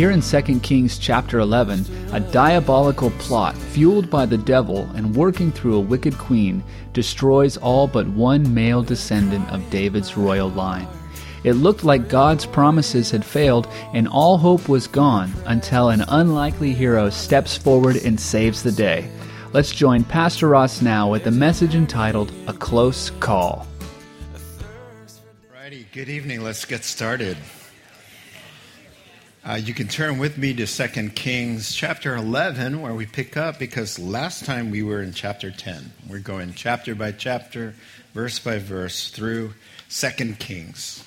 Here in 2 Kings chapter 11, a diabolical plot fueled by the devil and working through a wicked queen destroys all but one male descendant of David's royal line. It looked like God's promises had failed and all hope was gone until an unlikely hero steps forward and saves the day. Let's join Pastor Ross now with a message entitled A Close Call. Righty, good evening. Let's get started. Uh, you can turn with me to 2 Kings chapter 11, where we pick up because last time we were in chapter 10. We're going chapter by chapter, verse by verse through 2 Kings.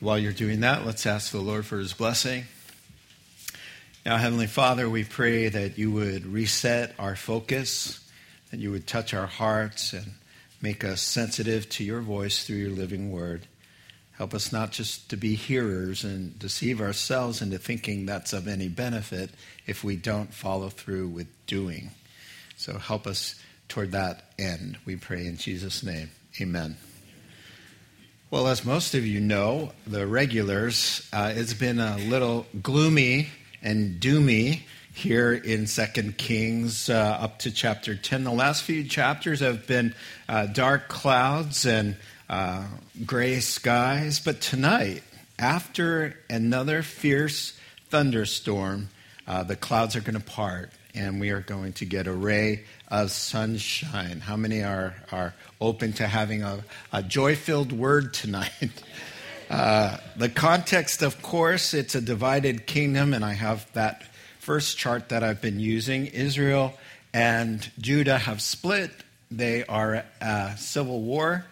While you're doing that, let's ask the Lord for his blessing. Now, Heavenly Father, we pray that you would reset our focus, that you would touch our hearts and make us sensitive to your voice through your living word. Help us not just to be hearers and deceive ourselves into thinking that's of any benefit if we don't follow through with doing. So help us toward that end, we pray in Jesus' name. Amen. Well, as most of you know, the regulars, uh, it's been a little gloomy and doomy here in Second Kings uh, up to chapter 10. The last few chapters have been uh, dark clouds and uh, gray skies. But tonight, after another fierce thunderstorm, uh, the clouds are going to part and we are going to get a ray of sunshine. How many are, are open to having a, a joy filled word tonight? Uh, the context, of course, it's a divided kingdom, and I have that first chart that I've been using. Israel and Judah have split. They are at civil war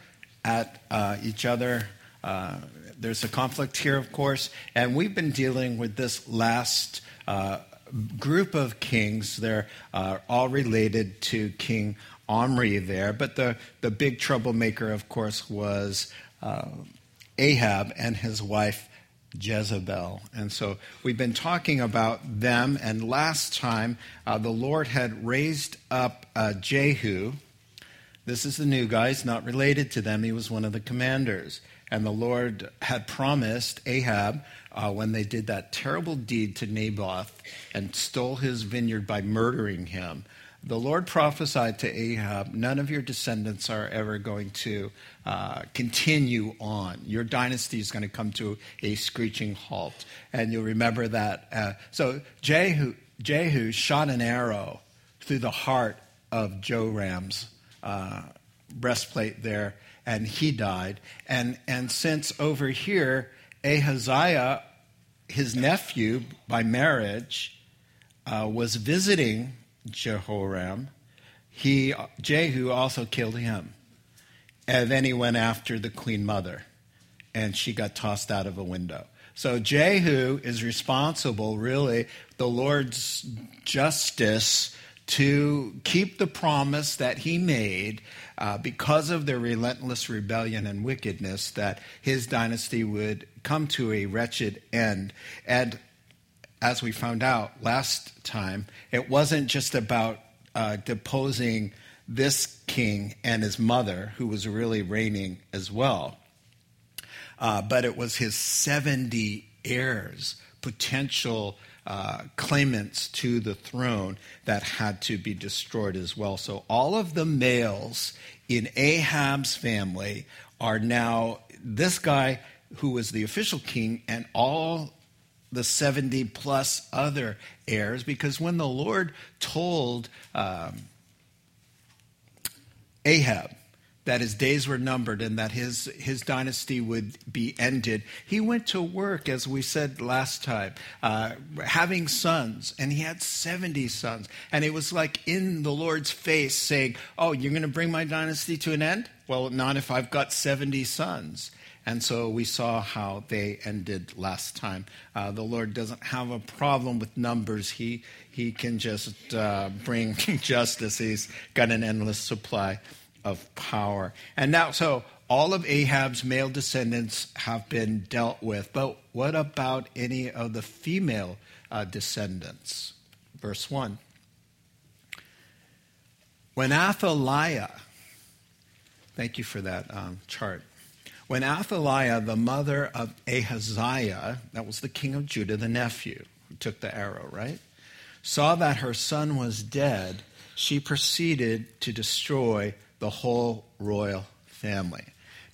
at uh, each other. Uh, there's a conflict here, of course, and we've been dealing with this last uh, group of kings. They're uh, all related to King Omri there, but the, the big troublemaker, of course, was uh, Ahab and his wife Jezebel. And so we've been talking about them, and last time uh, the Lord had raised up Jehu. This is the new guy, he's not related to them, he was one of the commanders. And the Lord had promised Ahab uh, when they did that terrible deed to Naboth and stole his vineyard by murdering him. The Lord prophesied to Ahab, none of your descendants are ever going to uh, continue on. Your dynasty is going to come to a screeching halt. And you'll remember that. Uh, so Jehu, Jehu shot an arrow through the heart of Joram's uh, breastplate there, and he died. And, and since over here, Ahaziah, his nephew by marriage, uh, was visiting Jehoram, he, Jehu also killed him. And then he went after the queen mother, and she got tossed out of a window. So Jehu is responsible, really, the Lord's justice to keep the promise that he made uh, because of their relentless rebellion and wickedness that his dynasty would come to a wretched end. And as we found out last time, it wasn't just about uh, deposing this king and his mother, who was really reigning as well, uh, but it was his 70 heirs, potential uh, claimants to the throne, that had to be destroyed as well. So all of the males in Ahab's family are now this guy who was the official king and all the 70 plus other heirs because when the Lord told um, Ahab that his days were numbered and that his, his dynasty would be ended, he went to work, as we said last time, uh, having sons, and he had 70 sons. And it was like in the Lord's face saying, Oh, you're going to bring my dynasty to an end? Well, not if I've got 70 sons. And so we saw how they ended last time. Uh, the Lord doesn't have a problem with numbers. He, he can just uh, bring justice. He's got an endless supply of power. And now, so all of Ahab's male descendants have been dealt with. But what about any of the female uh, descendants? Verse 1. When Athaliah, thank you for that um, chart. When Athaliah, the mother of Ahaziah, that was the king of Judah, the nephew who took the arrow, right? Saw that her son was dead, she proceeded to destroy the whole royal family.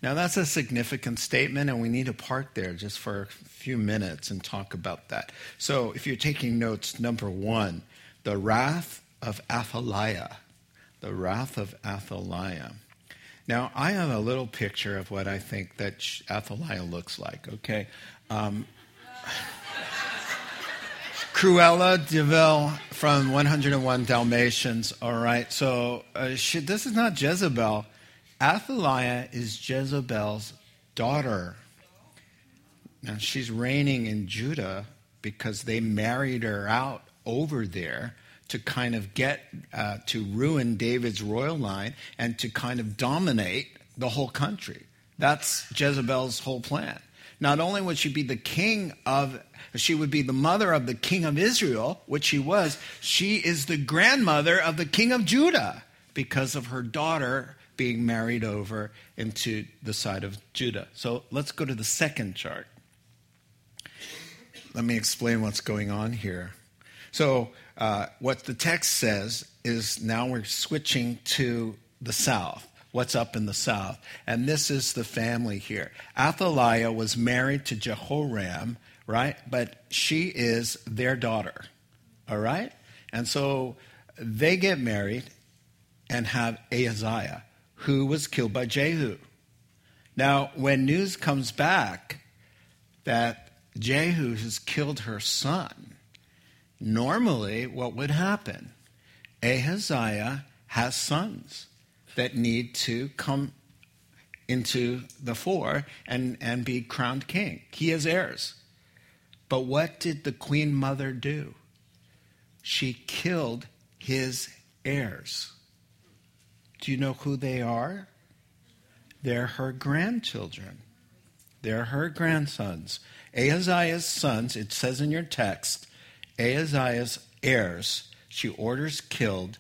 Now, that's a significant statement, and we need to park there just for a few minutes and talk about that. So, if you're taking notes, number one, the wrath of Athaliah. The wrath of Athaliah. Now, I have a little picture of what I think that Athaliah looks like, okay? Um, Cruella de Vil from 101 Dalmatians, all right? So, uh, she, this is not Jezebel. Athaliah is Jezebel's daughter. Now, she's reigning in Judah because they married her out over there to kind of get uh, to ruin David's royal line and to kind of dominate the whole country. That's Jezebel's whole plan. Not only would she be the king of, she would be the mother of the king of Israel, which she was, she is the grandmother of the king of Judah because of her daughter being married over into the side of Judah. So let's go to the second chart. Let me explain what's going on here. So uh, what the text says is now we're switching to the south. What's up in the south? And this is the family here. Athaliah was married to Jehoram, right? But she is their daughter, all right? And so they get married and have Ahaziah, who was killed by Jehu. Now, when news comes back that Jehu has killed her son, normally what would happen? Ahaziah has sons that need to come into the fore and, and be crowned king. He has heirs. But what did the queen mother do? She killed his heirs. Do you know who they are? They're her grandchildren. They're her grandsons. Ahaziah's sons, it says in your text, Ahaziah's heirs, she orders killed,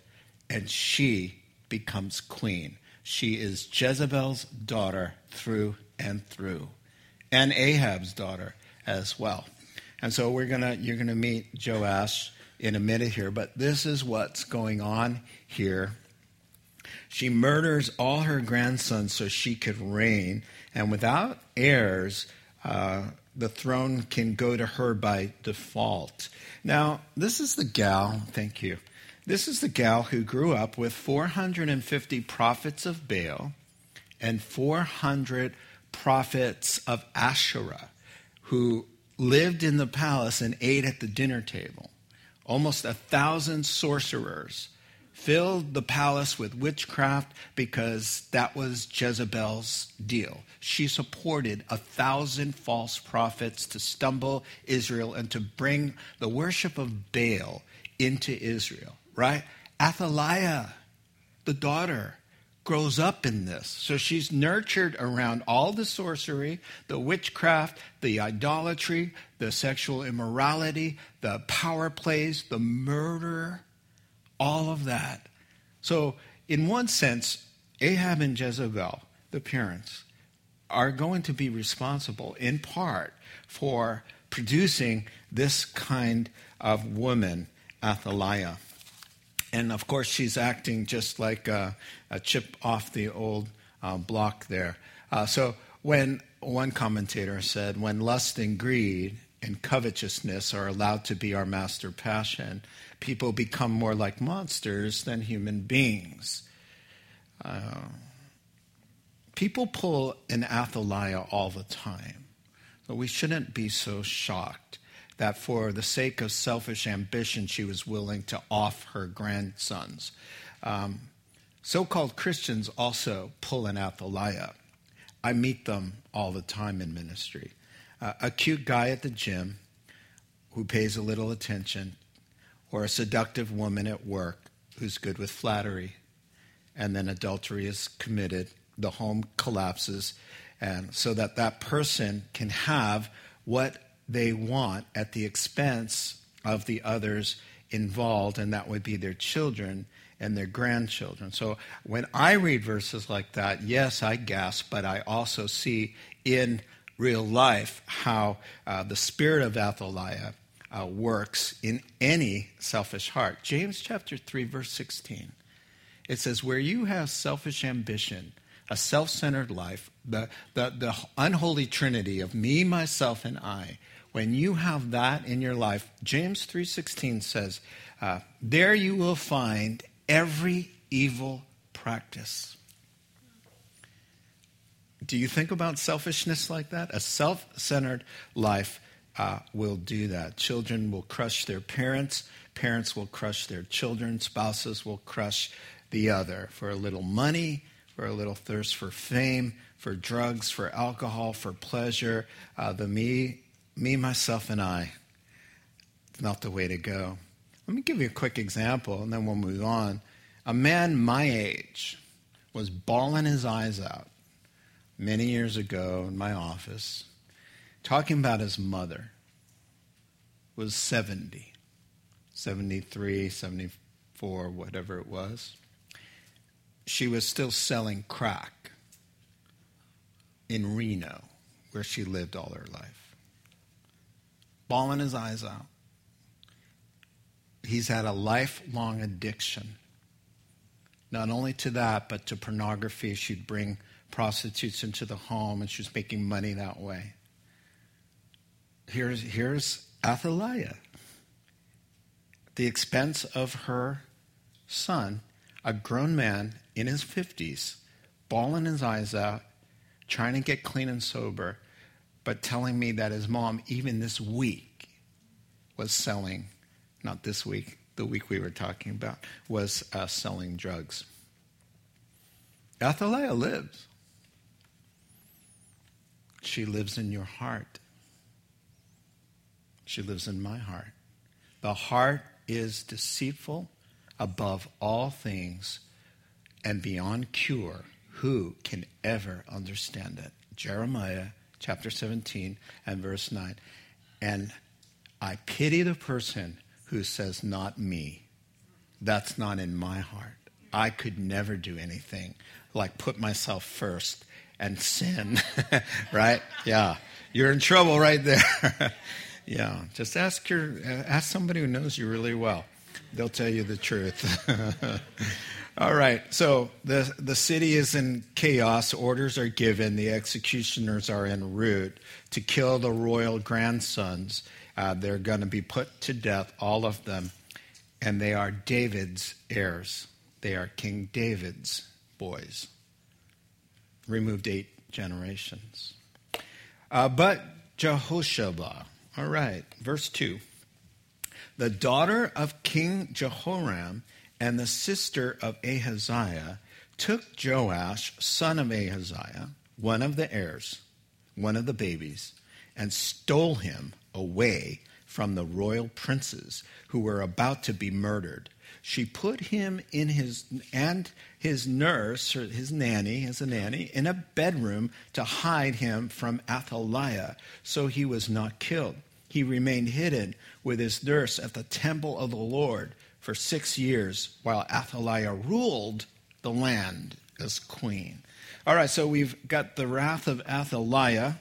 and she becomes queen. She is Jezebel's daughter through and through, and Ahab's daughter as well. And so we're gonna, you're gonna meet Joash in a minute here, but this is what's going on here. She murders all her grandsons so she could reign, and without heirs, uh, the throne can go to her by default. Now, this is the gal, thank you. This is the gal who grew up with 450 prophets of Baal and 400 prophets of Asherah who lived in the palace and ate at the dinner table. Almost a thousand sorcerers filled the palace with witchcraft because that was Jezebel's deal. She supported a thousand false prophets to stumble Israel and to bring the worship of Baal into Israel right? Athaliah, the daughter, grows up in this. So she's nurtured around all the sorcery, the witchcraft, the idolatry, the sexual immorality, the power plays, the murder, all of that. So, in one sense, Ahab and Jezebel, the parents, are going to be responsible in part for producing this kind of woman, Athaliah. And of course, she's acting just like a, a chip off the old uh, block there. Uh, so, when one commentator said, when lust and greed and covetousness are allowed to be our master passion, people become more like monsters than human beings. Uh, people pull an Athaliah all the time, but we shouldn't be so shocked that for the sake of selfish ambition, she was willing to off her grandsons. Um, so called Christians also pulling pull an Athaliah. I meet them all the time in ministry. Uh, a cute guy at the gym who pays a little attention, or a seductive woman at work who's good with flattery, and then adultery is committed, the home collapses, and so that that person can have what they want at the expense of the others involved, and that would be their children and their grandchildren. So when I read verses like that, yes, I gasp, but I also see in real life how uh, the spirit of Athaliah uh, works in any selfish heart. James chapter 3, verse 16. It says, Where you have selfish ambition, a self centered life, the, the, the unholy trinity of me, myself, and I, when you have that in your life, James 3:16 says, uh, "There you will find every evil practice." Do you think about selfishness like that? A self-centered life uh, will do that. Children will crush their parents. Parents will crush their children. Spouses will crush the other for a little money, for a little thirst for fame, for drugs, for alcohol, for pleasure. Uh, the me me, myself, and I. It's not the way to go. Let me give you a quick example, and then we'll move on. A man my age was bawling his eyes out many years ago in my office, talking about his mother, was 70, 73, 74, whatever it was. She was still selling crack in Reno, where she lived all her life bawling his eyes out. He's had a lifelong addiction. Not only to that, but to pornography. She'd bring prostitutes into the home and she was making money that way. Here's, here's Athaliah. At the expense of her son, a grown man in his 50s, bawling his eyes out, trying to get clean and sober, but telling me that his mom, even this week, was selling, not this week, the week we were talking about, was uh, selling drugs. Athaliah lives. She lives in your heart. She lives in my heart. The heart is deceitful above all things and beyond cure. Who can ever understand it? Jeremiah chapter 17 and verse 9. And I pity the person who says, Not me. That's not in my heart. I could never do anything like put myself first and sin, right? Yeah. You're in trouble right there. yeah. Just ask your ask somebody who knows you really well. They'll tell you the truth. All right, so the, the city is in chaos. Orders are given. The executioners are en route to kill the royal grandsons. Uh, they're going to be put to death, all of them, and they are David's heirs. They are King David's boys. Removed eight generations. Uh, but Jehosheba, all right, verse 2. The daughter of King Jehoram and the sister of Ahaziah took Joash, son of Ahaziah, one of the heirs, one of the babies, and stole him away from the royal princes who were about to be murdered. She put him in his and his nurse, or his nanny, as a nanny, in a bedroom to hide him from Athaliah, so he was not killed. He remained hidden with his nurse at the temple of the Lord for six years while Athaliah ruled the land as queen. All right, so we've got the wrath of Athaliah.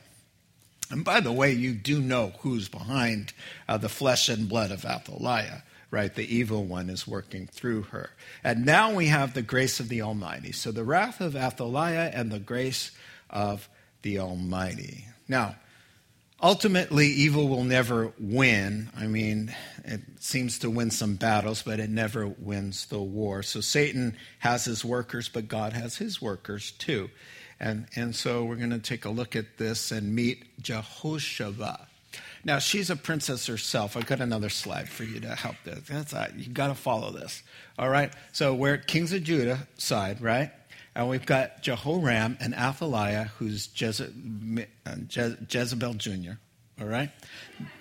And by the way, you do know who's behind uh, the flesh and blood of Athaliah, right? The evil one is working through her. And now we have the grace of the Almighty. So the wrath of Athaliah and the grace of the Almighty. Now, Ultimately, evil will never win. I mean, it seems to win some battles, but it never wins the war. So Satan has his workers, but God has his workers too. And, and so we're going to take a look at this and meet Jehosheba. Now, she's a princess herself. I've got another slide for you to help this. That's uh, right. You've got to follow this. All right? So we're at Kings of Judah side, right? And we've got Jehoram and Athaliah, who's Jeze- uh, Je- Jezebel Jr., all right?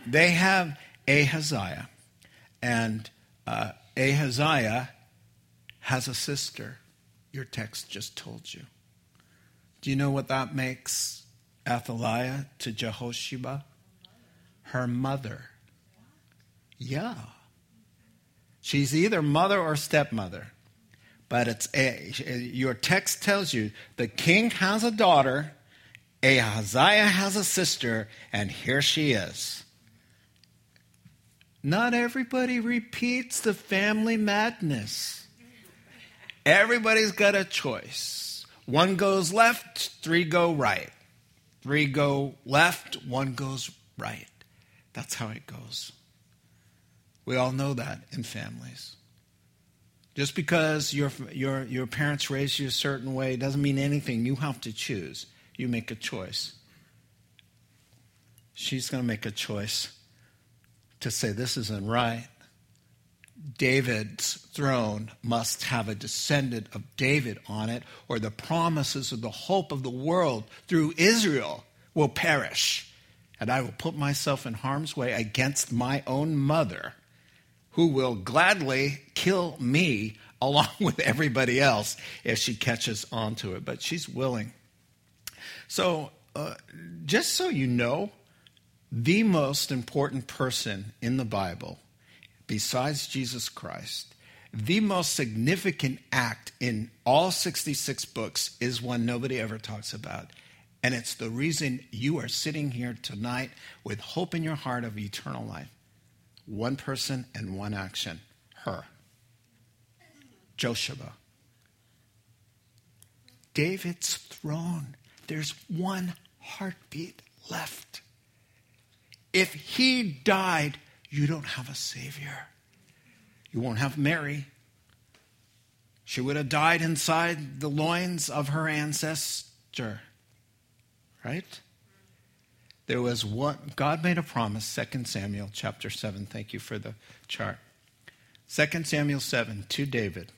They have Ahaziah. And uh, Ahaziah has a sister. Your text just told you. Do you know what that makes Athaliah to Jehosheba? Her mother. Yeah. She's either mother or stepmother. But it's a, your text tells you the king has a daughter, Ahaziah has a sister, and here she is. Not everybody repeats the family madness. Everybody's got a choice. One goes left, three go right. Three go left, one goes right. That's how it goes. We all know that in families. Just because your, your, your parents raised you a certain way doesn't mean anything. You have to choose. You make a choice. She's going to make a choice to say, This isn't right. David's throne must have a descendant of David on it, or the promises of the hope of the world through Israel will perish. And I will put myself in harm's way against my own mother, who will gladly kill me along with everybody else if she catches on to it. But she's willing. So, uh, just so you know, the most important person in the Bible, besides Jesus Christ, the most significant act in all 66 books is one nobody ever talks about. And it's the reason you are sitting here tonight with hope in your heart of eternal life. One person and one action her. Jehosheba. David's throne. There's one heartbeat left. If he died, you don't have a Savior. You won't have Mary. She would have died inside the loins of her ancestor. Right? There was one, God made a promise, 2 Samuel chapter 7. Thank you for the chart. 2 Samuel 7 to David.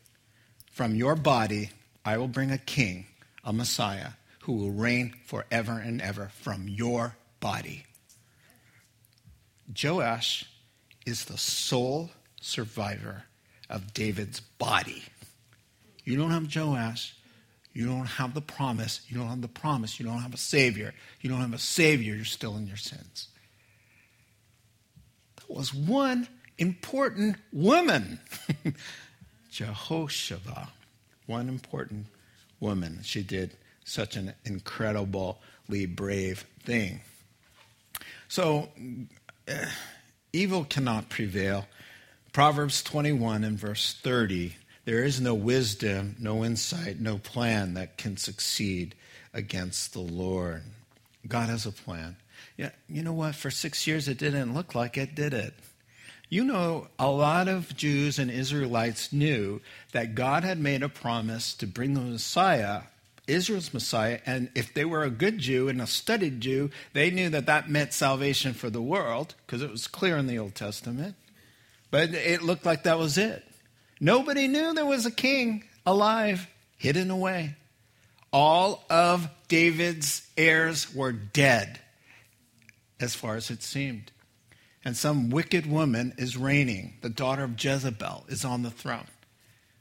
From your body I will bring a king, a Messiah, who will reign forever and ever from your body. Joash is the sole survivor of David's body. You don't have Joash. You don't have the promise. You don't have the promise. You don't have a Savior. You don't have a Savior. You're still in your sins. That was one important woman. Jehosheba, one important woman. She did such an incredibly brave thing. So, uh, evil cannot prevail. Proverbs 21 and verse 30 there is no wisdom, no insight, no plan that can succeed against the Lord. God has a plan. Yeah, you know what? For six years it didn't look like it, did it? You know, a lot of Jews and Israelites knew that God had made a promise to bring the Messiah, Israel's Messiah, and if they were a good Jew and a studied Jew, they knew that that meant salvation for the world, because it was clear in the Old Testament. But it looked like that was it. Nobody knew there was a king alive, hidden away. All of David's heirs were dead, as far as it seemed. And some wicked woman is reigning. The daughter of Jezebel is on the throne.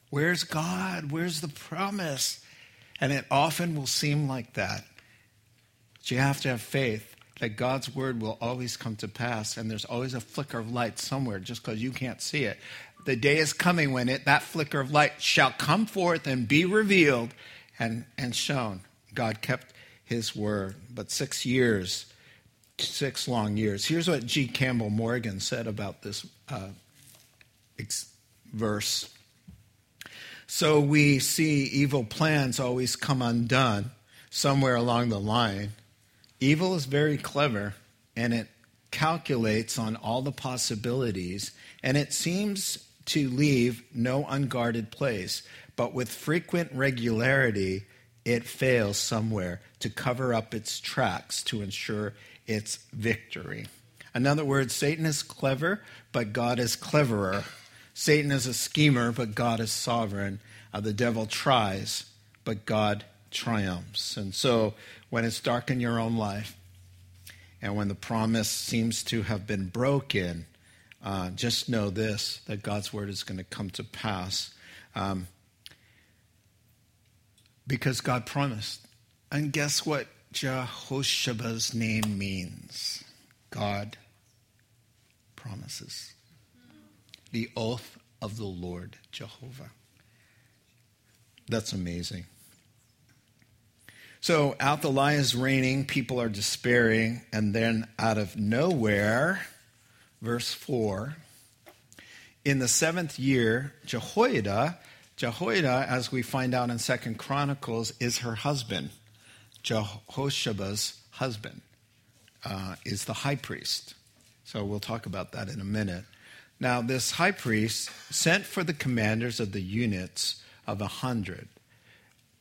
Where's God? Where's the promise? And it often will seem like that. But you have to have faith that God's word will always come to pass, and there's always a flicker of light somewhere just because you can't see it the day is coming when it, that flicker of light shall come forth and be revealed and, and shown. God kept his word. But six years, six long years. Here's what G. Campbell Morgan said about this uh, ex- verse. So we see evil plans always come undone somewhere along the line. Evil is very clever and it calculates on all the possibilities, and it seems to leave no unguarded place, but with frequent regularity, it fails somewhere to cover up its tracks to ensure its victory. In other words, Satan is clever, but God is cleverer. Satan is a schemer, but God is sovereign. Uh, the devil tries, but God triumphs. And so when it's dark in your own life, and when the promise seems to have been broken, uh, just know this that God's word is going to come to pass. Um, because God promised. And guess what Jehosheba's name means? God promises. The oath of the Lord Jehovah. That's amazing. So out Athaliah is reigning, people are despairing, and then out of nowhere, verse 4, in the seventh year, Jehoiada, Jehoiada, as we find out in Second Chronicles, is her husband. Jehosheba's husband uh, is the high priest. So we'll talk about that in a minute. Now, this high priest sent for the commanders of the units of a hundred.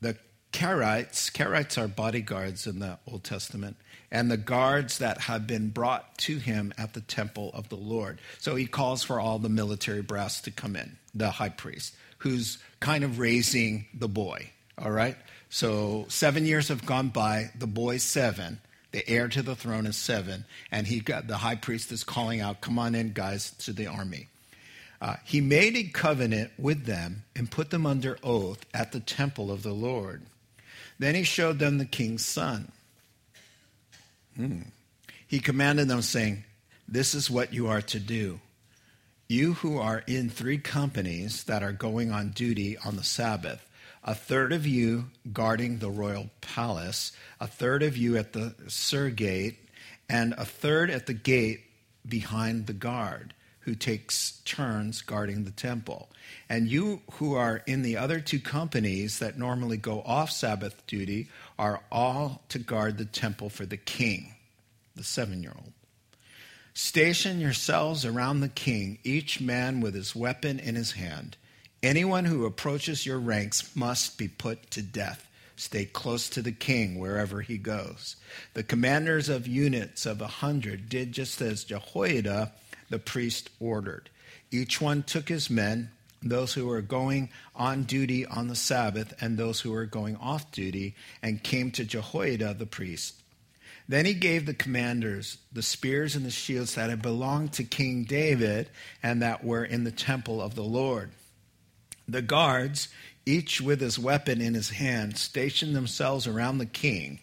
The Carites, Carites are bodyguards in the Old Testament, and the guards that have been brought to him at the temple of the Lord. So he calls for all the military brass to come in, the high priest, who's kind of raising the boy. All right? So seven years have gone by, the boy's seven. The heir to the throne is seven, and he got the high priest is calling out, "Come on in, guys, to the army." Uh, he made a covenant with them and put them under oath at the temple of the Lord. Then he showed them the king's son. Hmm. He commanded them, saying, This is what you are to do. You who are in three companies that are going on duty on the Sabbath, a third of you guarding the royal palace, a third of you at the Sur Gate, and a third at the gate behind the guard who takes turns guarding the temple. And you who are in the other two companies that normally go off Sabbath duty are all to guard the temple for the king, the seven year old. Station yourselves around the king, each man with his weapon in his hand. Anyone who approaches your ranks must be put to death. Stay close to the king wherever he goes. The commanders of units of a hundred did just as Jehoiada the priest ordered. Each one took his men, those who were going on duty on the Sabbath and those who were going off duty, and came to Jehoiada the priest. Then he gave the commanders the spears and the shields that had belonged to King David and that were in the temple of the Lord. The guards, each with his weapon in his hand, stationed themselves around the king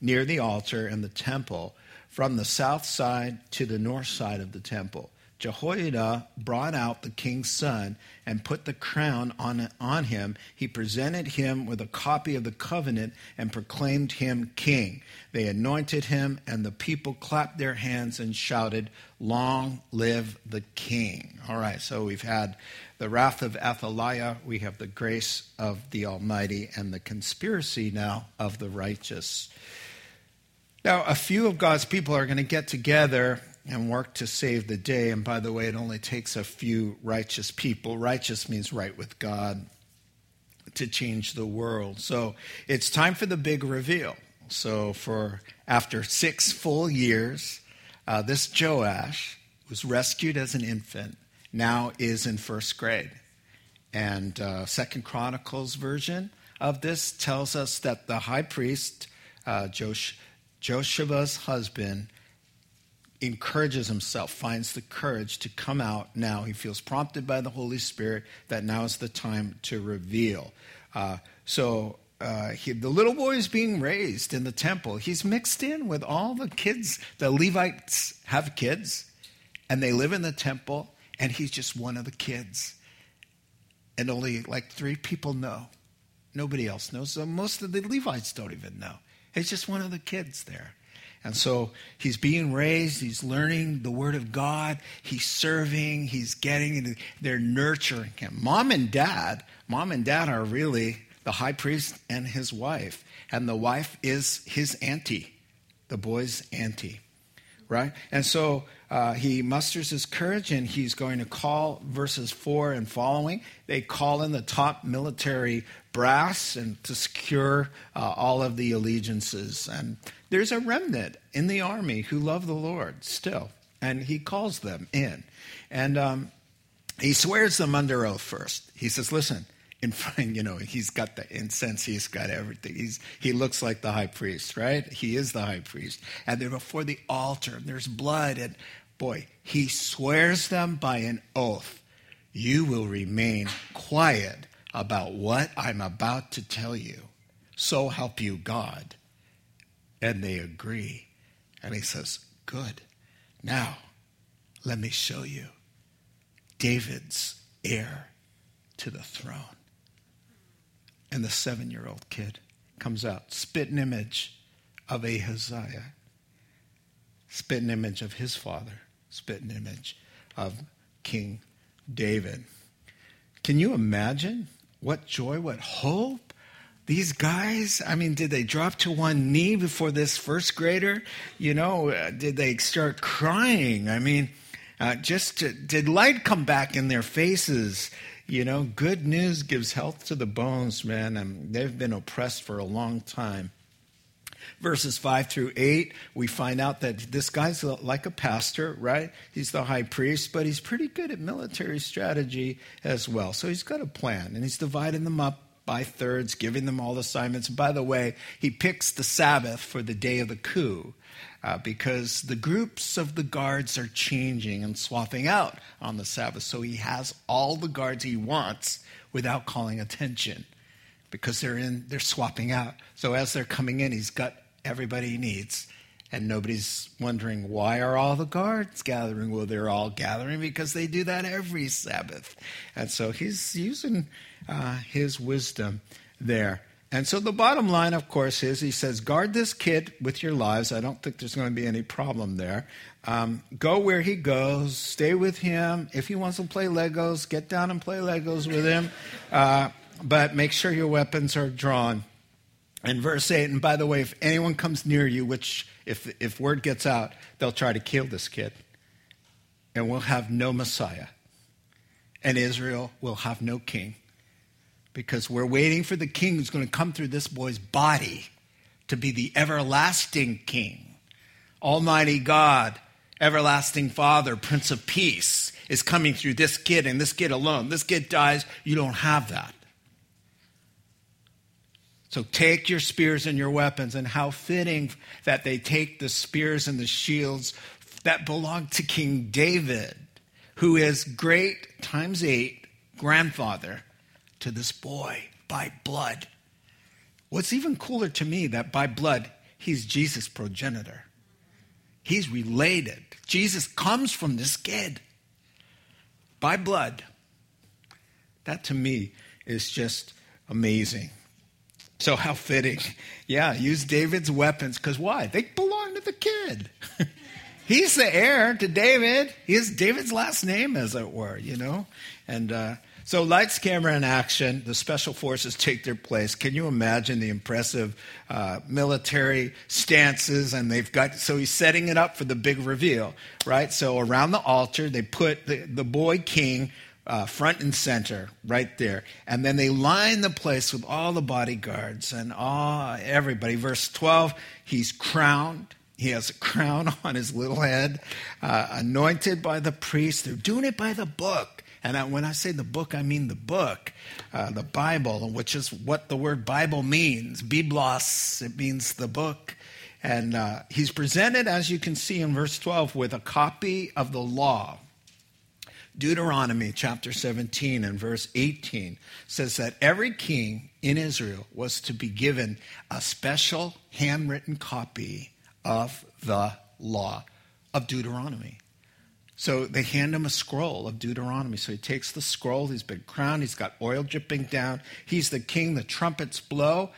near the altar and the temple from the south side to the north side of the temple. Jehoiada brought out the king's son and put the crown on, on him. He presented him with a copy of the covenant and proclaimed him king. They anointed him, and the people clapped their hands and shouted, Long live the king. All right, so we've had the wrath of Athaliah, we have the grace of the Almighty, and the conspiracy now of the righteous. Now, a few of God's people are going to get together and work to save the day. And by the way, it only takes a few righteous people. Righteous means right with God to change the world. So it's time for the big reveal. So, for after six full years, uh, this Joash was rescued as an infant, now is in first grade. And uh, Second Chronicles version of this tells us that the high priest, uh, Jehosheba's husband encourages himself, finds the courage to come out now. He feels prompted by the Holy Spirit that now is the time to reveal. Uh, so uh, he, the little boy is being raised in the temple. He's mixed in with all the kids. The Levites have kids, and they live in the temple, and he's just one of the kids. And only like three people know. Nobody else knows. So most of the Levites don't even know. He's just one of the kids there. And so he's being raised, he's learning the Word of God, he's serving, he's getting, they're nurturing him. Mom and dad, mom and dad are really the high priest and his wife. And the wife is his auntie, the boy's auntie, right? And so uh, he musters his courage and he's going to call verses 4 and following. They call in the top military brass and to secure uh, all of the allegiances. And there's a remnant in the army who love the Lord still, and he calls them in. And um, he swears them under oath first. He says, Listen, in front, you know, he's got the incense, he's got everything. He's, he looks like the high priest, right? He is the high priest. And they're before the altar, and there's blood. And boy, he swears them by an oath you will remain quiet about what I'm about to tell you. So help you God. And they agree. And he says, Good. Now, let me show you David's heir to the throne. And the seven year old kid comes out, spit an image of Ahaziah, spit an image of his father, spit an image of King David. Can you imagine what joy, what hope? These guys, I mean, did they drop to one knee before this first grader? You know, uh, did they start crying? I mean, uh, just to, did light come back in their faces? You know, good news gives health to the bones, man. And they've been oppressed for a long time. Verses 5 through 8, we find out that this guy's like a pastor, right? He's the high priest, but he's pretty good at military strategy as well. So he's got a plan, and he's dividing them up by thirds, giving them all assignments. By the way, he picks the Sabbath for the day of the coup uh, because the groups of the guards are changing and swapping out on the Sabbath. So he has all the guards he wants without calling attention because they're in they're swapping out. So as they're coming in, he's got everybody he needs. And nobody's wondering why are all the guards gathering? Well, they're all gathering because they do that every Sabbath. And so he's using uh, his wisdom there. And so the bottom line, of course, is he says, guard this kid with your lives. I don't think there's going to be any problem there. Um, go where he goes, stay with him. If he wants to play Legos, get down and play Legos with him. Uh, but make sure your weapons are drawn. And verse 8, and by the way, if anyone comes near you, which if, if word gets out, they'll try to kill this kid, and we'll have no Messiah, and Israel will have no king because we're waiting for the king who's going to come through this boy's body to be the everlasting king. Almighty God, everlasting Father, Prince of Peace, is coming through this kid and this kid alone. This kid dies, you don't have that. So take your spears and your weapons, and how fitting that they take the spears and the shields that belong to King David, who is great times eight grandfather to this boy by blood. What's even cooler to me that by blood, he's Jesus' progenitor. He's related. Jesus comes from this kid by blood. That to me is just amazing. So, how fitting. Yeah, use David's weapons because why? They belong to the kid. He's the heir to David. He is David's last name, as it were, you know? And uh, so, lights, camera, and action, the special forces take their place. Can you imagine the impressive uh, military stances? And they've got, so he's setting it up for the big reveal, right? So, around the altar, they put the, the boy king uh, front and center, right there. And then they line the place with all the bodyguards and all, everybody. Verse 12, he's crowned. He has a crown on his little head, uh, anointed by the priest. They're doing it by the book. And I, when I say the book, I mean the book, uh, the Bible, which is what the word Bible means. Biblos, it means the book. And uh, he's presented, as you can see in verse 12, with a copy of the law. Deuteronomy chapter 17 and verse 18 says that every king in Israel was to be given a special handwritten copy of the law of Deuteronomy. So they hand him a scroll of Deuteronomy. So he takes the scroll, he's been crowned, he's got oil dripping down. He's the king, the trumpets blow.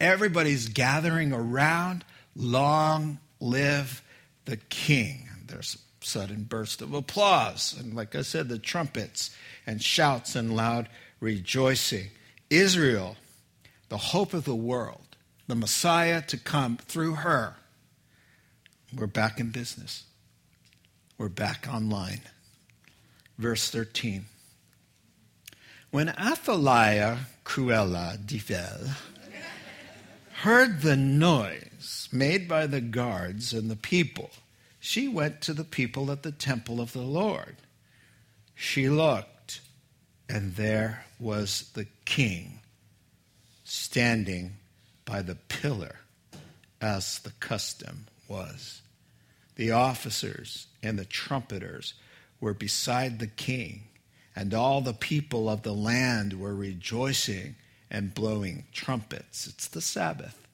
Everybody's gathering around. Long live the king. There's sudden burst of applause. And like I said, the trumpets and shouts and loud rejoicing. Israel, the hope of the world, the Messiah to come through her. We're back in business. We're back online. Verse 13. When Athaliah Cruella de Vil heard the noise made by the guards and the people, she went to the people at the temple of the Lord. She looked, and there was the king standing by the pillar as the custom was. The officers and the trumpeters were beside the king, and all the people of the land were rejoicing and blowing trumpets. It's the Sabbath.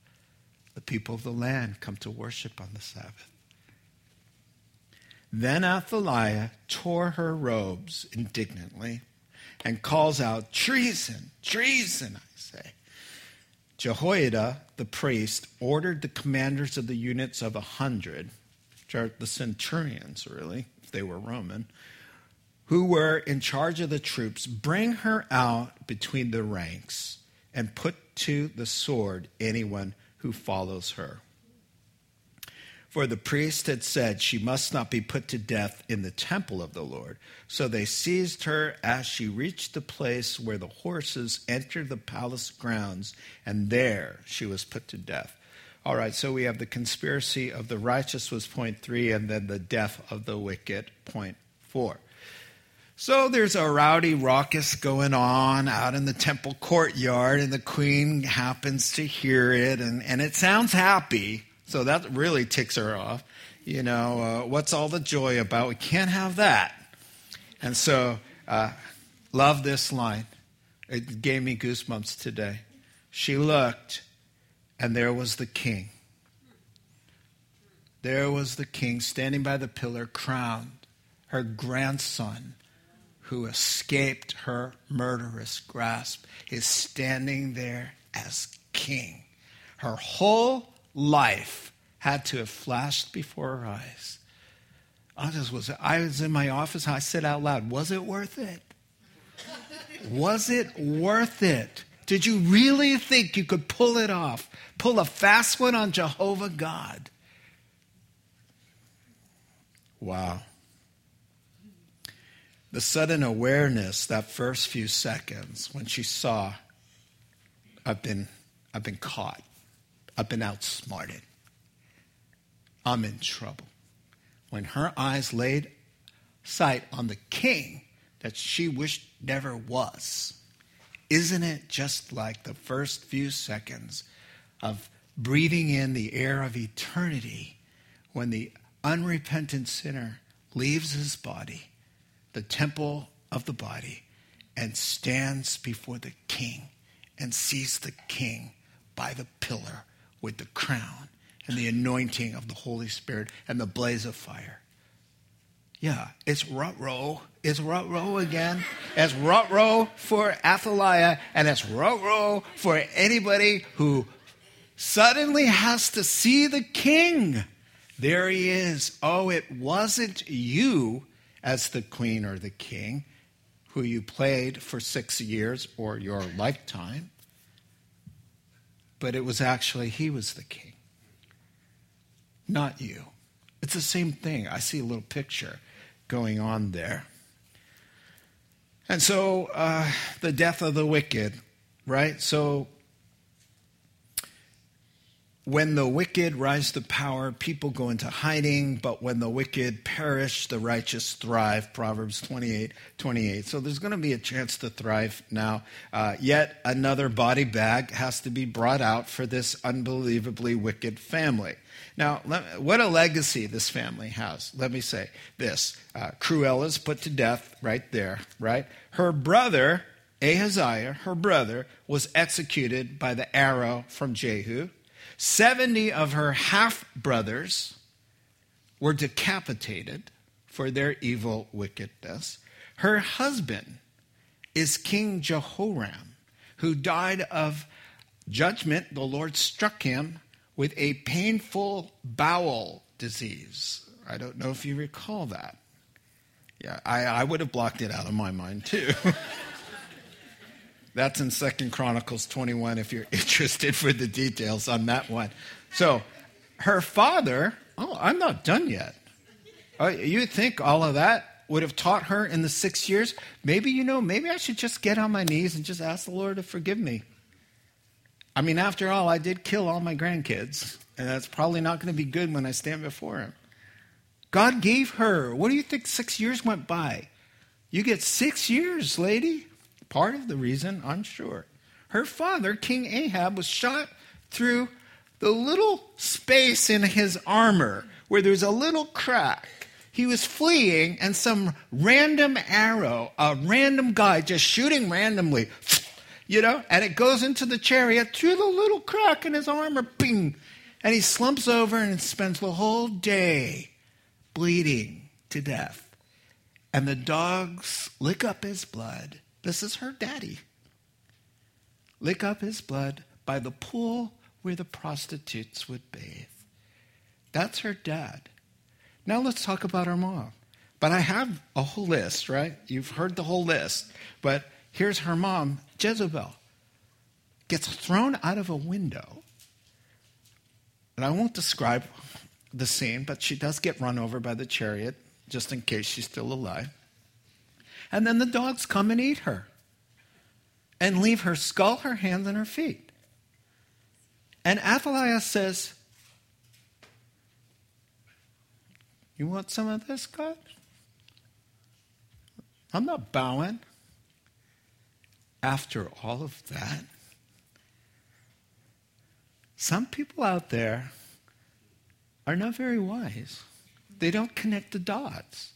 The people of the land come to worship on the Sabbath. Then Athaliah tore her robes indignantly and calls out, Treason, treason, I say. Jehoiada, the priest, ordered the commanders of the units of a hundred, which are the centurions, really, if they were Roman, who were in charge of the troops, bring her out between the ranks and put to the sword anyone who follows her. For the priest had said she must not be put to death in the temple of the Lord. So they seized her as she reached the place where the horses entered the palace grounds, and there she was put to death. All right, so we have the conspiracy of the righteous was point three, and then the death of the wicked, point four. So there's a rowdy raucous going on out in the temple courtyard, and the queen happens to hear it, and, and it sounds happy. So that really ticks her off. You know, uh, what's all the joy about? We can't have that. And so, uh, love this line. It gave me goosebumps today. She looked, and there was the king. There was the king standing by the pillar, crowned, her grandson, who escaped her murderous grasp, is standing there as king. Her whole life had to have flashed before her eyes. I just was I was in my office I said out loud, was it worth it? Was it worth it? Did you really think you could pull it off? Pull a fast one on Jehovah God? Wow. The sudden awareness, that first few seconds when she saw, I've been, I've been caught. I've been outsmarted. I'm in trouble. When her eyes laid sight on the king that she wished never was, isn't it just like the first few seconds of breathing in the air of eternity when the unrepentant sinner leaves his body, the temple of the body, and stands before the king and sees the king by the pillar with the crown and the anointing of the Holy Spirit and the blaze of fire. Yeah, it's rut It's rut again. It's rut for Athaliah, and it's rut for anybody who suddenly has to see the king. There he is. Oh, it wasn't you as the queen or the king who you played for six years or your lifetime but it was actually he was the king, not you. It's the same thing. I see a little picture going on there. And so, uh, the death of the wicked, right? So, when the wicked rise to power, people go into hiding, but when the wicked perish, the righteous thrive. Proverbs 28 28. So there's going to be a chance to thrive now. Uh, yet another body bag has to be brought out for this unbelievably wicked family. Now, what a legacy this family has. Let me say this uh, Cruella's put to death right there, right? Her brother, Ahaziah, her brother, was executed by the arrow from Jehu. 70 of her half brothers were decapitated for their evil wickedness. Her husband is King Jehoram, who died of judgment. The Lord struck him with a painful bowel disease. I don't know if you recall that. Yeah, I, I would have blocked it out of my mind too. That's in Second Chronicles 21 if you're interested for the details on that one. So, her father, oh, I'm not done yet. Oh, you think all of that would have taught her in the six years? Maybe, you know, maybe I should just get on my knees and just ask the Lord to forgive me. I mean, after all, I did kill all my grandkids, and that's probably not going to be good when I stand before Him. God gave her, what do you think six years went by? You get six years, lady. Part of the reason, I'm sure. Her father, King Ahab, was shot through the little space in his armor where there's a little crack. He was fleeing, and some random arrow, a random guy just shooting randomly, you know, and it goes into the chariot through the little crack in his armor, bing. And he slumps over and spends the whole day bleeding to death. And the dogs lick up his blood. This is her daddy. Lick up his blood by the pool where the prostitutes would bathe. That's her dad. Now let's talk about her mom. But I have a whole list, right? You've heard the whole list. But here's her mom, Jezebel, gets thrown out of a window. And I won't describe the scene, but she does get run over by the chariot, just in case she's still alive. And then the dogs come and eat her and leave her skull, her hands, and her feet. And Athaliah says, You want some of this, God? I'm not bowing. After all of that, some people out there are not very wise. They don't connect the dots.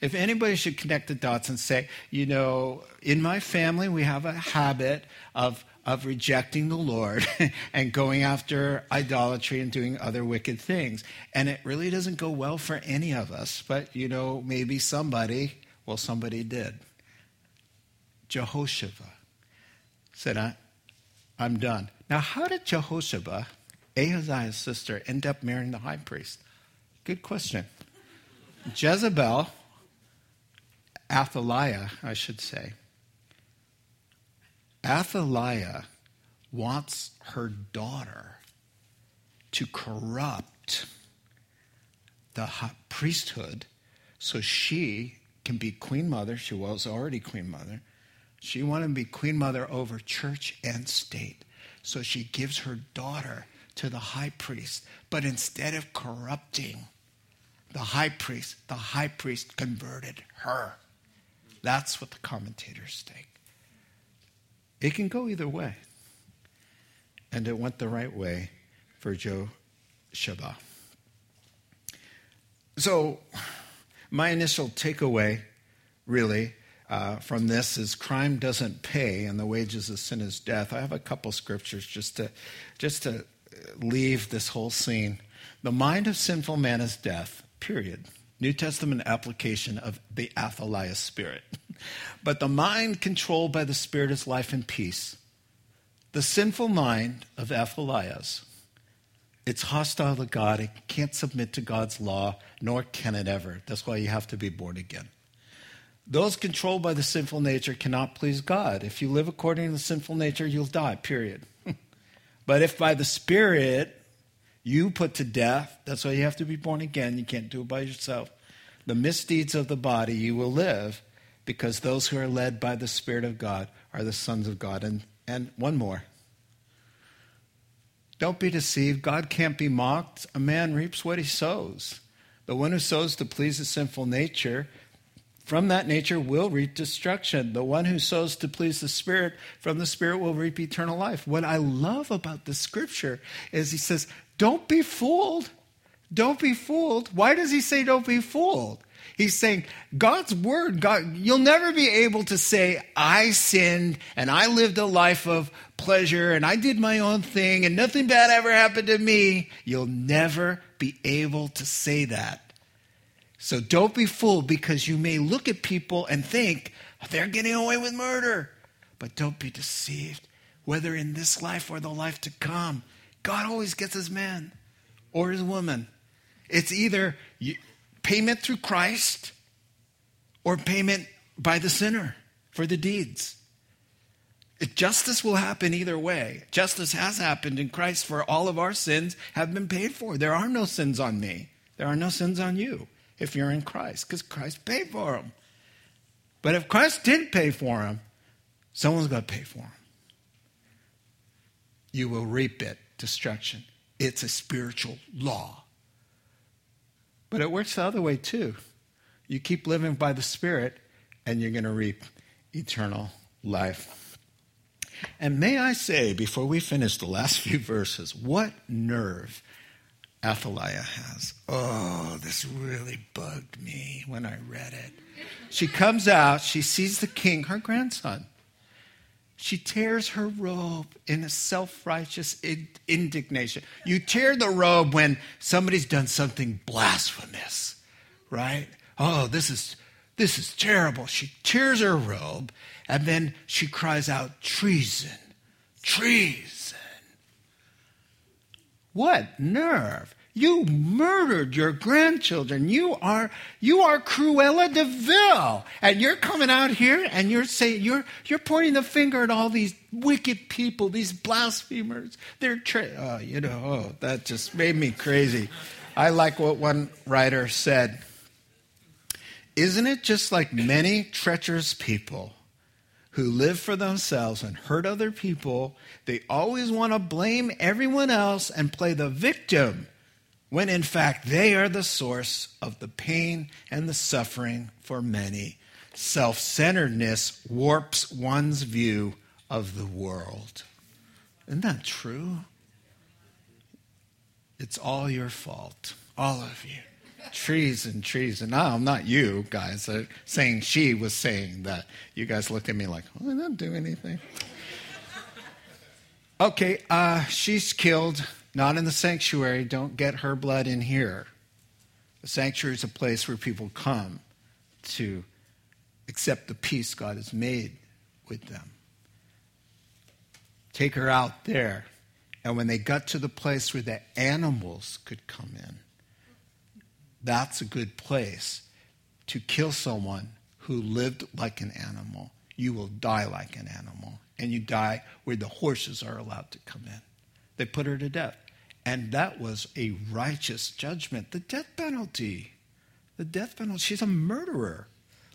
If anybody should connect the dots and say, you know, in my family, we have a habit of of rejecting the Lord and going after idolatry and doing other wicked things. And it really doesn't go well for any of us, but you know, maybe somebody, well, somebody did. Jehosheba said, I, I'm done. Now, how did Jehosheba, Ahaziah's sister, end up marrying the high priest? Good question. Jezebel, Athaliah, I should say, Athaliah wants her daughter to corrupt the priesthood so she can be queen mother. She was already queen mother. She wanted to be queen mother over church and state. So she gives her daughter to the high priest. But instead of corrupting the high priest, the high priest converted her. That's what the commentators think. It can go either way. And it went the right way for Joe Shaba. So, my initial takeaway, really, uh, from this is crime doesn't pay, and the wages of sin is death. I have a couple scriptures just to, just to leave this whole scene. The mind of sinful man is death, period. New Testament application of the Athaliah spirit. but the mind controlled by the Spirit is life and peace. The sinful mind of Athaliah's, it's hostile to God. It can't submit to God's law, nor can it ever. That's why you have to be born again. Those controlled by the sinful nature cannot please God. If you live according to the sinful nature, you'll die, period. but if by the Spirit you put to death, that's why you have to be born again. You can't do it by yourself. The misdeeds of the body you will live because those who are led by the Spirit of God are the sons of God. And, and one more. Don't be deceived. God can't be mocked. A man reaps what he sows. The one who sows to please his sinful nature, from that nature will reap destruction. The one who sows to please the Spirit, from the Spirit will reap eternal life. What I love about the scripture is he says, Don't be fooled. Don't be fooled. Why does he say don't be fooled? He's saying God's word, God, you'll never be able to say, I sinned and I lived a life of pleasure and I did my own thing and nothing bad ever happened to me. You'll never be able to say that. So don't be fooled because you may look at people and think they're getting away with murder. But don't be deceived, whether in this life or the life to come. God always gets his man or his woman. It's either payment through Christ or payment by the sinner for the deeds. Justice will happen either way. Justice has happened in Christ for all of our sins have been paid for. There are no sins on me. There are no sins on you if you're in Christ because Christ paid for them. But if Christ didn't pay for them, someone's got to pay for them. You will reap it, destruction. It's a spiritual law. But it works the other way too. You keep living by the Spirit, and you're going to reap eternal life. And may I say, before we finish the last few verses, what nerve Athaliah has. Oh, this really bugged me when I read it. She comes out, she sees the king, her grandson. She tears her robe in a self righteous indignation. You tear the robe when somebody's done something blasphemous, right? Oh, this is, this is terrible. She tears her robe and then she cries out, Treason, treason. What nerve! You murdered your grandchildren. You are, you are Cruella de Vil. And you're coming out here and you're saying, you're, you're pointing the finger at all these wicked people, these blasphemers. They're, tra- oh, you know, oh, that just made me crazy. I like what one writer said. Isn't it just like many treacherous people who live for themselves and hurt other people? They always want to blame everyone else and play the victim when in fact they are the source of the pain and the suffering for many. Self centeredness warps one's view of the world. Isn't that true? It's all your fault, all of you. Trees and trees. And now I'm not you guys uh, saying she was saying that. You guys looked at me like, oh, I didn't do anything. Okay, uh, she's killed not in the sanctuary. Don't get her blood in here. The sanctuary is a place where people come to accept the peace God has made with them. Take her out there. And when they got to the place where the animals could come in, that's a good place to kill someone who lived like an animal. You will die like an animal. And you die where the horses are allowed to come in. They put her to death. And that was a righteous judgment. The death penalty. The death penalty. She's a murderer.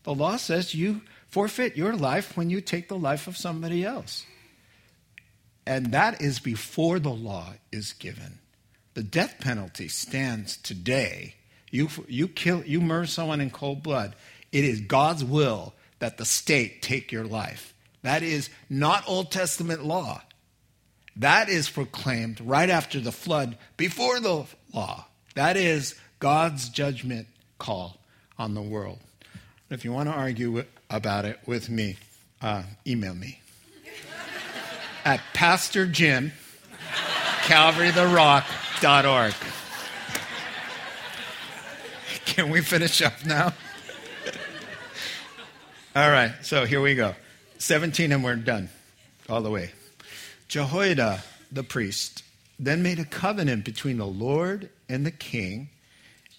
The law says you forfeit your life when you take the life of somebody else. And that is before the law is given. The death penalty stands today. You, you, kill, you murder someone in cold blood. It is God's will that the state take your life. That is not Old Testament law. That is proclaimed right after the flood, before the law. That is God's judgment call on the world. If you want to argue about it with me, uh, email me at Pastor Jim, CalvaryTheRock.org. Can we finish up now? All right, so here we go. 17 and we're done all the way. Jehoiada the priest then made a covenant between the Lord and the king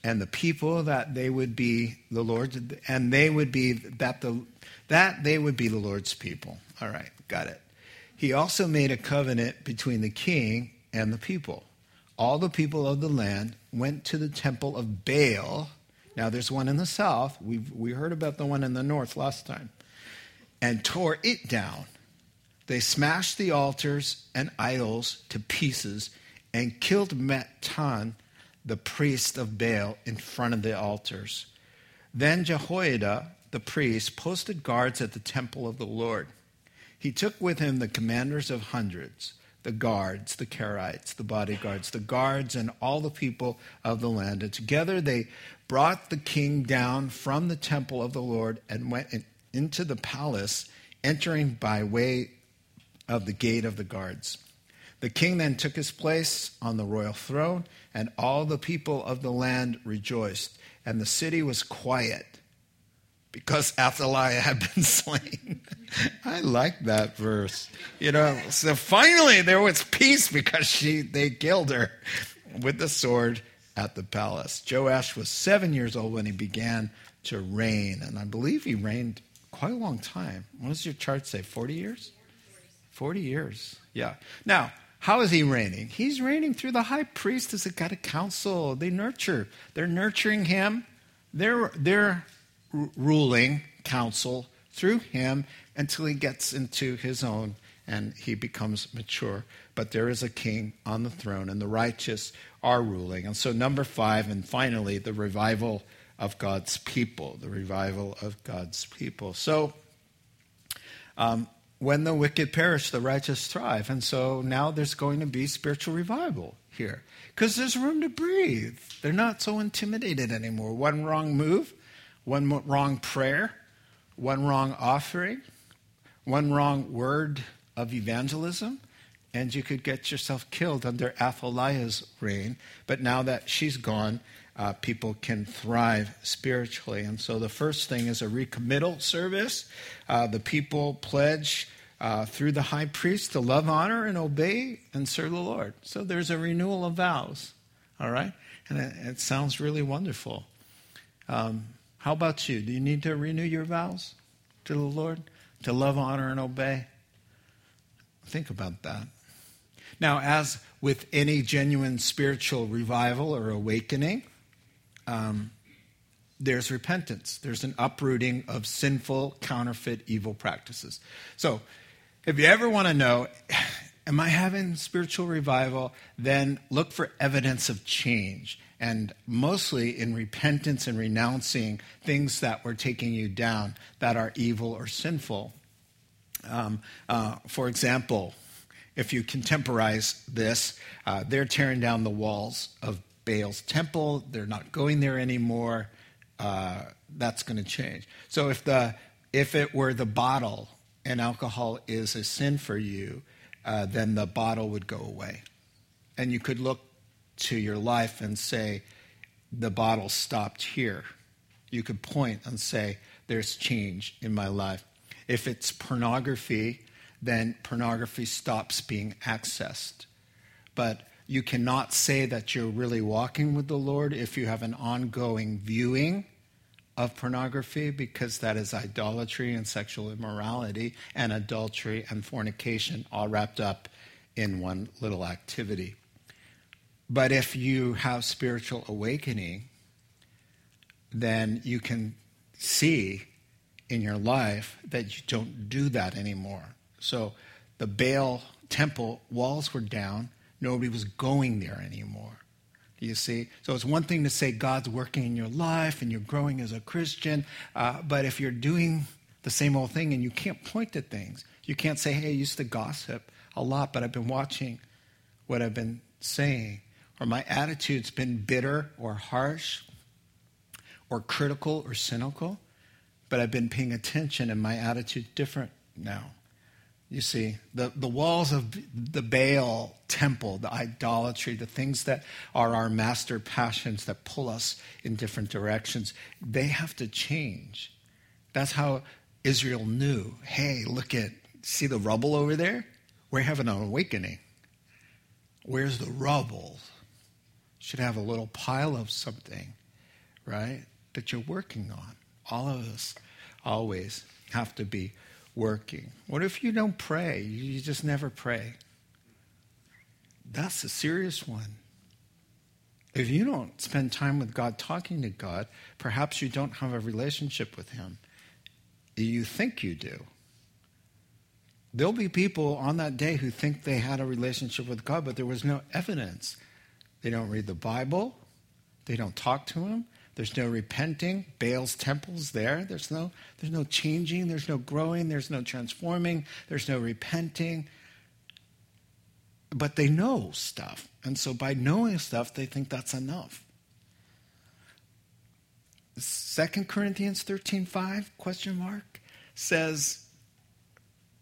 and the people that they would be the Lord's and they would be that the that they would be the Lord's people. All right, got it. He also made a covenant between the king and the people. All the people of the land went to the temple of Baal. Now there's one in the south. We we heard about the one in the north last time. And tore it down they smashed the altars and idols to pieces and killed Mattan, the priest of Baal, in front of the altars. Then Jehoiada, the priest, posted guards at the temple of the Lord. He took with him the commanders of hundreds, the guards, the Carites, the bodyguards, the guards, and all the people of the land. And together they brought the king down from the temple of the Lord and went into the palace, entering by way of the gate of the guards. The king then took his place on the royal throne, and all the people of the land rejoiced, and the city was quiet because Athaliah had been slain. I like that verse. You know, so finally there was peace because she they killed her with the sword at the palace. Joash was seven years old when he began to reign, and I believe he reigned quite a long time. What does your chart say? Forty years? 40 years. Yeah. Now, how is he reigning? He's reigning through the high priest as a got a council. They nurture. They're nurturing him. They're, they're ruling council through him until he gets into his own and he becomes mature. But there is a king on the throne, and the righteous are ruling. And so, number five, and finally, the revival of God's people. The revival of God's people. So, um, when the wicked perish, the righteous thrive. And so now there's going to be spiritual revival here because there's room to breathe. They're not so intimidated anymore. One wrong move, one wrong prayer, one wrong offering, one wrong word of evangelism, and you could get yourself killed under Athaliah's reign. But now that she's gone, uh, people can thrive spiritually. And so the first thing is a recommittal service. Uh, the people pledge uh, through the high priest to love, honor, and obey and serve the Lord. So there's a renewal of vows. All right? And it, it sounds really wonderful. Um, how about you? Do you need to renew your vows to the Lord? To love, honor, and obey? Think about that. Now, as with any genuine spiritual revival or awakening, um, there's repentance. There's an uprooting of sinful, counterfeit, evil practices. So, if you ever want to know, am I having spiritual revival? Then look for evidence of change. And mostly in repentance and renouncing things that were taking you down that are evil or sinful. Um, uh, for example, if you contemporize this, uh, they're tearing down the walls of Baal's temple. They're not going there anymore. Uh, that's going to change. So if the if it were the bottle and alcohol is a sin for you, uh, then the bottle would go away, and you could look to your life and say, the bottle stopped here. You could point and say, there's change in my life. If it's pornography, then pornography stops being accessed. But you cannot say that you're really walking with the Lord if you have an ongoing viewing of pornography because that is idolatry and sexual immorality and adultery and fornication all wrapped up in one little activity. But if you have spiritual awakening, then you can see in your life that you don't do that anymore. So the Baal temple walls were down, nobody was going there anymore. You see? So it's one thing to say God's working in your life and you're growing as a Christian, uh, but if you're doing the same old thing and you can't point to things, you can't say, hey, I used to gossip a lot, but I've been watching what I've been saying, or my attitude's been bitter or harsh or critical or cynical, but I've been paying attention and my attitude's different now. You see, the, the walls of the Baal temple, the idolatry, the things that are our master passions that pull us in different directions, they have to change. That's how Israel knew hey, look at, see the rubble over there? We're having an awakening. Where's the rubble? Should have a little pile of something, right? That you're working on. All of us always have to be working? What if you don't pray? You just never pray. That's a serious one. If you don't spend time with God, talking to God, perhaps you don't have a relationship with Him. You think you do. There'll be people on that day who think they had a relationship with God, but there was no evidence. They don't read the Bible, they don't talk to Him, there's no repenting. Baal's temple's there. There's no, there's no changing. There's no growing. There's no transforming. There's no repenting. But they know stuff. And so by knowing stuff, they think that's enough. 2 Corinthians 13 5, question mark, says,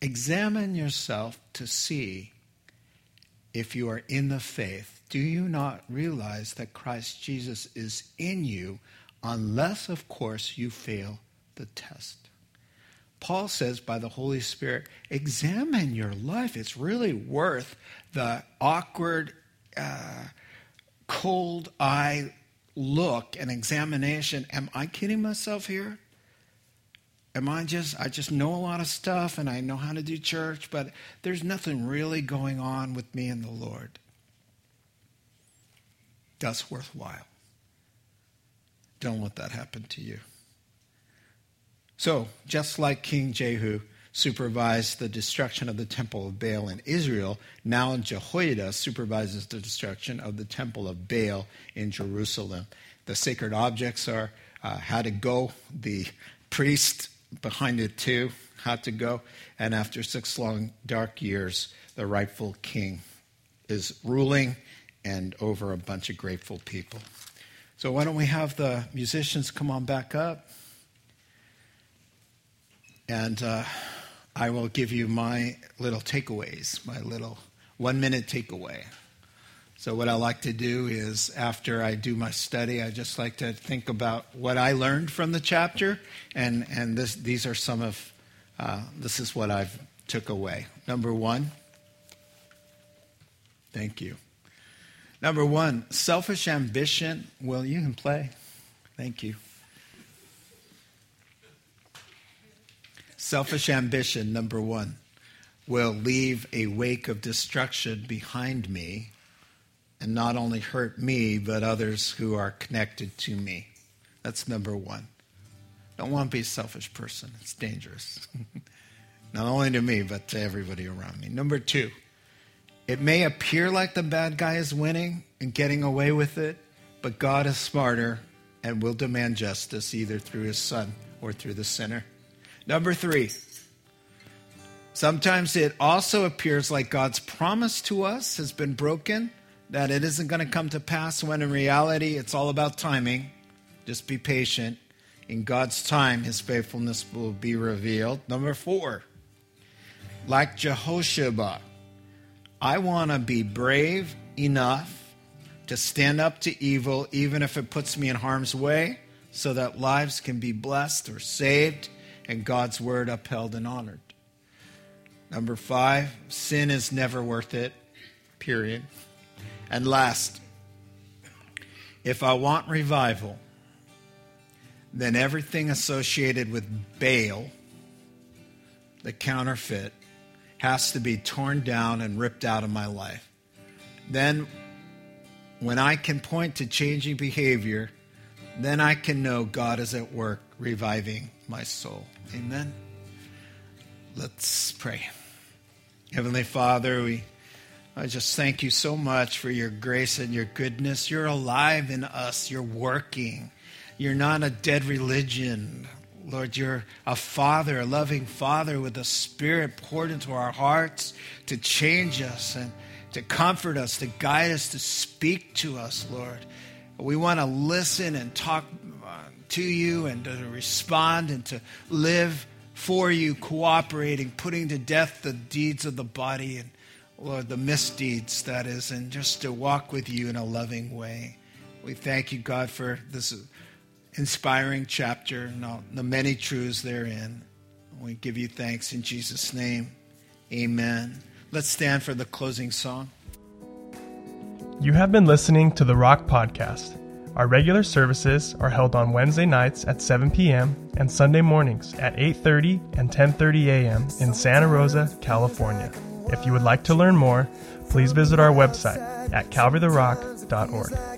Examine yourself to see if you are in the faith. Do you not realize that Christ Jesus is in you, unless, of course, you fail the test? Paul says by the Holy Spirit, examine your life. It's really worth the awkward, uh, cold eye look and examination. Am I kidding myself here? Am I just, I just know a lot of stuff and I know how to do church, but there's nothing really going on with me and the Lord that's worthwhile. Don't let that happen to you. So, just like King Jehu supervised the destruction of the temple of Baal in Israel, now Jehoiada supervises the destruction of the temple of Baal in Jerusalem. The sacred objects are uh, how to go. The priest behind it too had to go. And after six long, dark years, the rightful king is ruling and over a bunch of grateful people. So, why don't we have the musicians come on back up? And uh, I will give you my little takeaways, my little one minute takeaway. So, what I like to do is after I do my study, I just like to think about what I learned from the chapter, and, and this, these are some of, uh, this is what I've took away. Number one, thank you. Number one, selfish ambition. Well, you can play. Thank you. Selfish ambition, number one, will leave a wake of destruction behind me and not only hurt me, but others who are connected to me. That's number one. Don't want to be a selfish person, it's dangerous. not only to me, but to everybody around me. Number two, it may appear like the bad guy is winning and getting away with it, but God is smarter and will demand justice either through his son or through the sinner. Number three, sometimes it also appears like God's promise to us has been broken, that it isn't going to come to pass, when in reality it's all about timing. Just be patient. In God's time, his faithfulness will be revealed. Number four, like Jehosheba, I want to be brave enough to stand up to evil, even if it puts me in harm's way, so that lives can be blessed or saved and God's word upheld and honored. Number five, sin is never worth it, period. And last, if I want revival, then everything associated with Baal, the counterfeit, has to be torn down and ripped out of my life. Then, when I can point to changing behavior, then I can know God is at work reviving my soul. Amen. Let's pray. Heavenly Father, we I just thank you so much for your grace and your goodness. You're alive in us. You're working. You're not a dead religion. Lord, you're a father, a loving father with a spirit poured into our hearts to change us and to comfort us, to guide us, to speak to us, Lord. We want to listen and talk uh, to you and to respond and to live for you, cooperating, putting to death the deeds of the body and, Lord, the misdeeds, that is, and just to walk with you in a loving way. We thank you, God, for this inspiring chapter and all the many truths therein. We give you thanks in Jesus' name. Amen. Let's stand for the closing song. You have been listening to the Rock Podcast. Our regular services are held on Wednesday nights at 7 p.m. and Sunday mornings at 8:30 and 10:30 a.m. in Santa Rosa, California. If you would like to learn more, please visit our website at calvarytherock.org.